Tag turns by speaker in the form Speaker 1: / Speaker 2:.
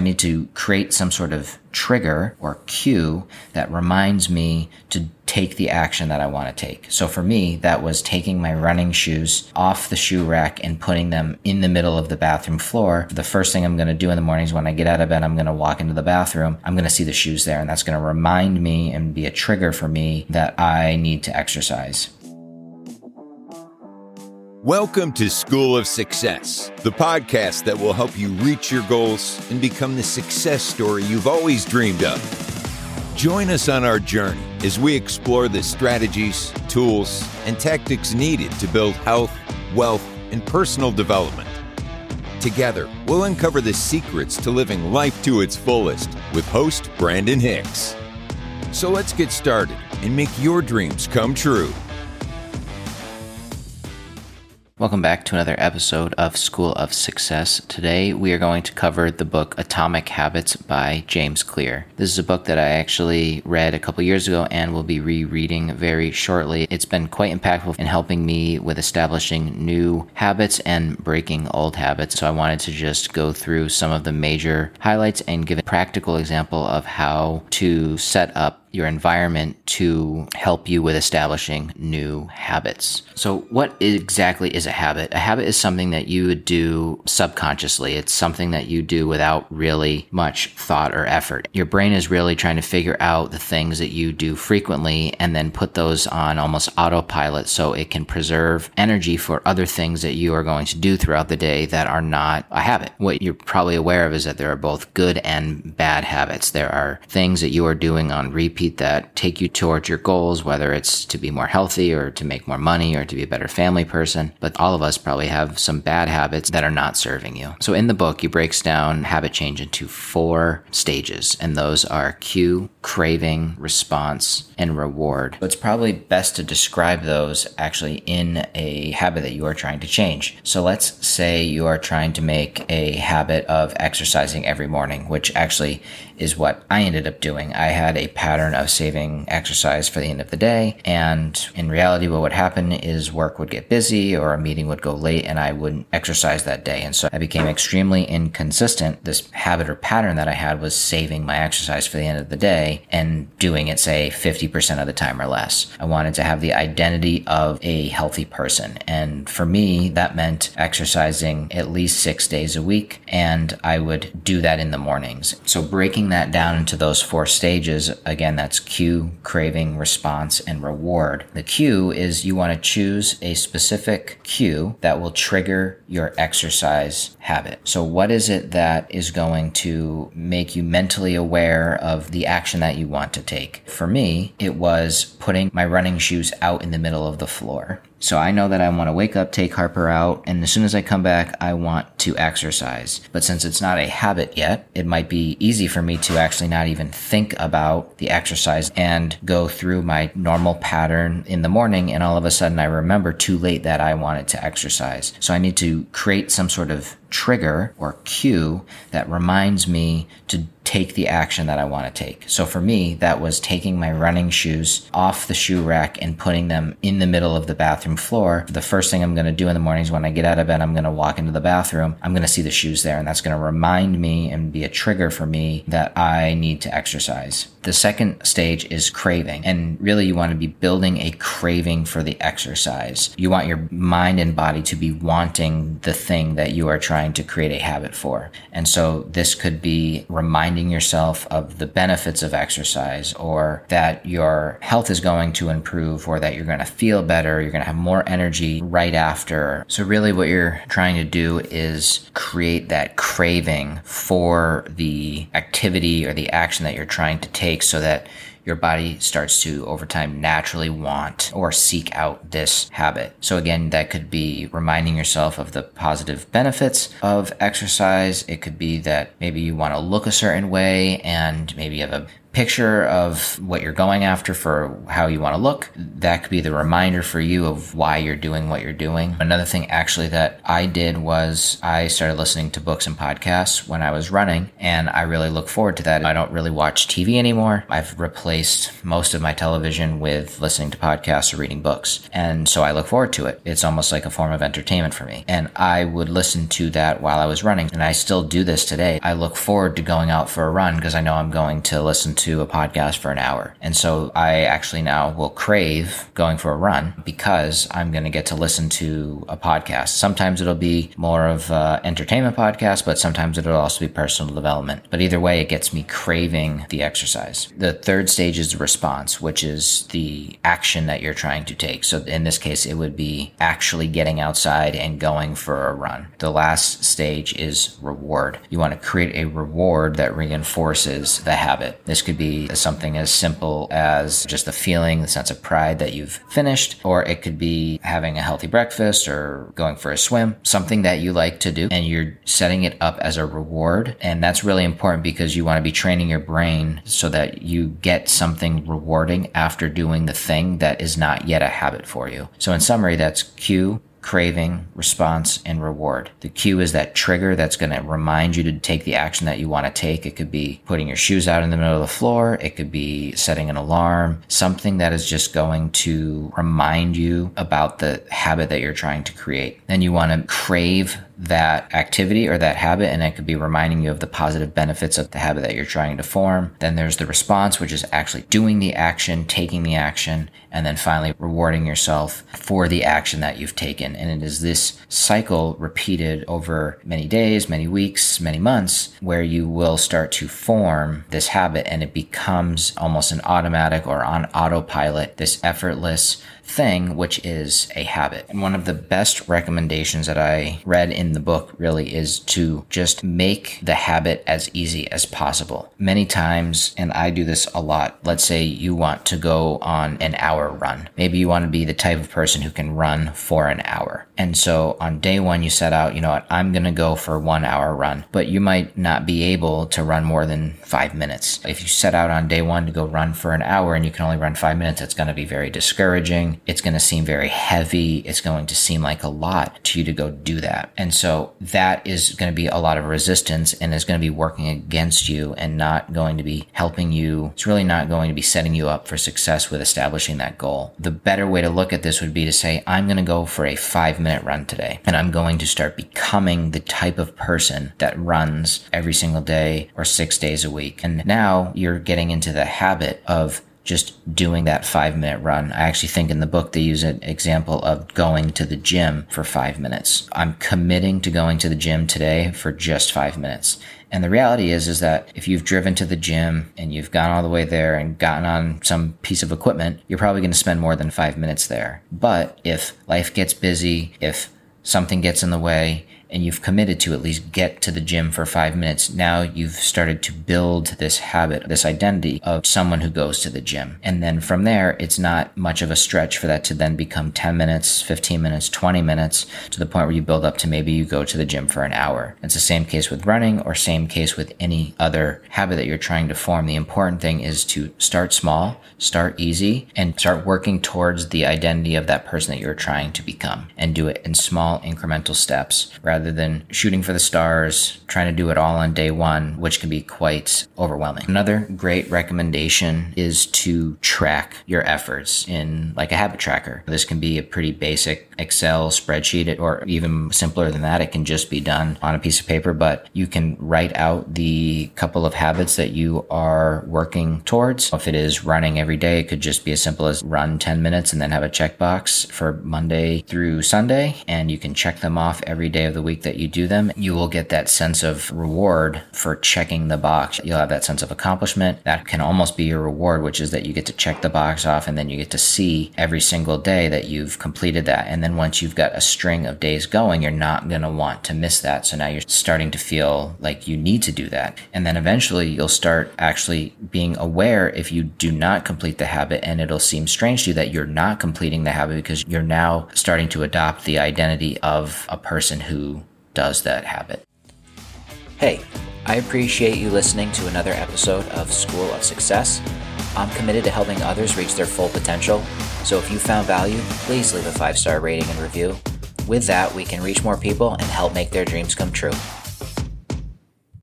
Speaker 1: I need to create some sort of trigger or cue that reminds me to take the action that I want to take. So for me, that was taking my running shoes off the shoe rack and putting them in the middle of the bathroom floor. The first thing I'm going to do in the mornings when I get out of bed, I'm going to walk into the bathroom. I'm going to see the shoes there and that's going to remind me and be a trigger for me that I need to exercise.
Speaker 2: Welcome to School of Success, the podcast that will help you reach your goals and become the success story you've always dreamed of. Join us on our journey as we explore the strategies, tools, and tactics needed to build health, wealth, and personal development. Together, we'll uncover the secrets to living life to its fullest with host Brandon Hicks. So let's get started and make your dreams come true.
Speaker 1: Welcome back to another episode of School of Success. Today we are going to cover the book Atomic Habits by James Clear. This is a book that I actually read a couple years ago and will be rereading very shortly. It's been quite impactful in helping me with establishing new habits and breaking old habits. So I wanted to just go through some of the major highlights and give a practical example of how to set up your environment to help you with establishing new habits. So, what exactly is a habit? A habit is something that you would do subconsciously. It's something that you do without really much thought or effort. Your brain is really trying to figure out the things that you do frequently and then put those on almost autopilot so it can preserve energy for other things that you are going to do throughout the day that are not a habit. What you're probably aware of is that there are both good and bad habits. There are things that you are doing on repeat that take you towards your goals, whether it's to be more healthy or to make more money or to be a better family person. But all of us probably have some bad habits that are not serving you. So in the book, he breaks down habit change into four stages, and those are cue, craving, response, and reward. It's probably best to describe those actually in a habit that you are trying to change. So let's say you are trying to make a habit of exercising every morning, which actually is what I ended up doing. I had a pattern of saving exercise for the end of the day. And in reality, what would happen is work would get busy or a meeting would go late and I wouldn't exercise that day. And so I became extremely inconsistent. This habit or pattern that I had was saving my exercise for the end of the day and doing it, say, 50% of the time or less. I wanted to have the identity of a healthy person. And for me, that meant exercising at least six days a week. And I would do that in the mornings. So breaking that down into those four stages, again, that's cue, craving, response, and reward. The cue is you want to choose a specific cue that will trigger your exercise habit. So, what is it that is going to make you mentally aware of the action that you want to take? For me, it was putting my running shoes out in the middle of the floor. So I know that I want to wake up, take Harper out, and as soon as I come back, I want to exercise. But since it's not a habit yet, it might be easy for me to actually not even think about the exercise and go through my normal pattern in the morning. And all of a sudden I remember too late that I wanted to exercise. So I need to create some sort of trigger or cue that reminds me to take the action that I want to take. So for me, that was taking my running shoes off the shoe rack and putting them in the middle of the bathroom floor. The first thing I'm going to do in the mornings when I get out of bed, I'm going to walk into the bathroom. I'm going to see the shoes there and that's going to remind me and be a trigger for me that I need to exercise. The second stage is craving. And really, you want to be building a craving for the exercise. You want your mind and body to be wanting the thing that you are trying to create a habit for. And so this could be reminding yourself of the benefits of exercise or that your health is going to improve or that you're going to feel better. You're going to have more energy right after. So really what you're trying to do is create that craving for the activity or the action that you're trying to take so that your body starts to over time naturally want or seek out this habit. So again, that could be reminding yourself of the positive benefits of exercise. It could be that maybe you want to look a certain way and maybe you have a picture of what you're going after for how you want to look. That could be the reminder for you of why you're doing what you're doing. Another thing actually that I did was I started listening to books and podcasts when I was running, and I really look forward to that. I don't really watch TV anymore. I've replaced most of my television with listening to podcasts or reading books. And so I look forward to it. It's almost like a form of entertainment for me. And I would listen to that while I was running. And I still do this today. I look forward to going out for a run because I know I'm going to listen to a podcast for an hour. And so I actually now will crave going for a run because I'm going to get to listen to a podcast. Sometimes it'll be more of an entertainment podcast, but sometimes it'll also be personal development. But either way, it gets me craving the exercise. The third stage is response, which is the action that you're trying to take. So in this case, it would be actually getting outside and going for a run. The last stage is reward. You want to create a reward that reinforces the habit. This could be something as simple as just the feeling, the sense of pride that you've finished, or it could be having a healthy breakfast or going for a swim, something that you like to do, and you're setting it up as a reward. And that's really important because you want to be training your brain so that you get something rewarding after doing the thing that is not yet a habit for you. So in summary, that's cue, craving, response, and reward. The cue is that trigger that's going to remind you to take the action that you want to take. It could be putting your shoes out in the middle of the floor. It could be setting an alarm, something that is just going to remind you about the habit that you're trying to create. Then you want to crave that activity or that habit and it could be reminding you of the positive benefits of the habit that you're trying to form. Then there's the response, which is actually doing the action, taking the action, and then finally rewarding yourself for the action that you've taken. And it is this cycle repeated over many days, many weeks, many months where you will start to form this habit and it becomes almost an automatic or on autopilot, this effortless thing, which is a habit. And one of the best recommendations that I read in the book really is to just make the habit as easy as possible. Many times, and I do this a lot, let's say you want to go on an hour run. Maybe you want to be the type of person who can run for an hour. And so on day one, you set out, you know what, I'm going to go for one hour run, but you might not be able to run more than five minutes. If you set out on day one to go run for an hour and you can only run five minutes, it's going to be very discouraging it's going to seem very heavy. It's going to seem like a lot to you to go do that. And so that is going to be a lot of resistance and is going to be working against you and not going to be helping you. It's really not going to be setting you up for success with establishing that goal. The better way to look at this would be to say, I'm going to go for a five minute run today and I'm going to start becoming the type of person that runs every single day or six days a week. And now you're getting into the habit of just doing that five minute run. I actually think in the book they use an example of going to the gym for five minutes. I'm committing to going to the gym today for just five minutes. And the reality is, is that if you've driven to the gym and you've gone all the way there and gotten on some piece of equipment, you're probably going to spend more than five minutes there. But if life gets busy, if something gets in the way, and you've committed to at least get to the gym for five minutes, now you've started to build this habit, this identity of someone who goes to the gym. And then from there, it's not much of a stretch for that to then become 10 minutes, 15 minutes, 20 minutes to the point where you build up to maybe you go to the gym for an hour. It's the same case with running or same case with any other habit that you're trying to form. The important thing is to start small, start easy, and start working towards the identity of that person that you're trying to become and do it in small incremental steps rather rather than shooting for the stars, trying to do it all on day one, which can be quite overwhelming. Another great recommendation is to track your efforts in like a habit tracker. This can be a pretty basic Excel spreadsheet or even simpler than that. It can just be done on a piece of paper, but you can write out the couple of habits that you are working towards. If it is running every day, it could just be as simple as run 10 minutes and then have a checkbox for Monday through Sunday. And you can check them off every day of the week that you do them, you will get that sense of reward for checking the box. You'll have that sense of accomplishment. That can almost be your reward, which is that you get to check the box off and then you get to see every single day that you've completed that. And then once you've got a string of days going, you're not going to want to miss that. So now you're starting to feel like you need to do that. And then eventually you'll start actually being aware if you do not complete the habit and it'll seem strange to you that you're not completing the habit because you're now starting to adopt the identity of a person who does that habit. Hey, I appreciate you listening to another episode of School of Success. I'm committed to helping others reach their full potential, so if you found value, please leave a five star rating and review. With that, we can reach more people and help make their dreams come true.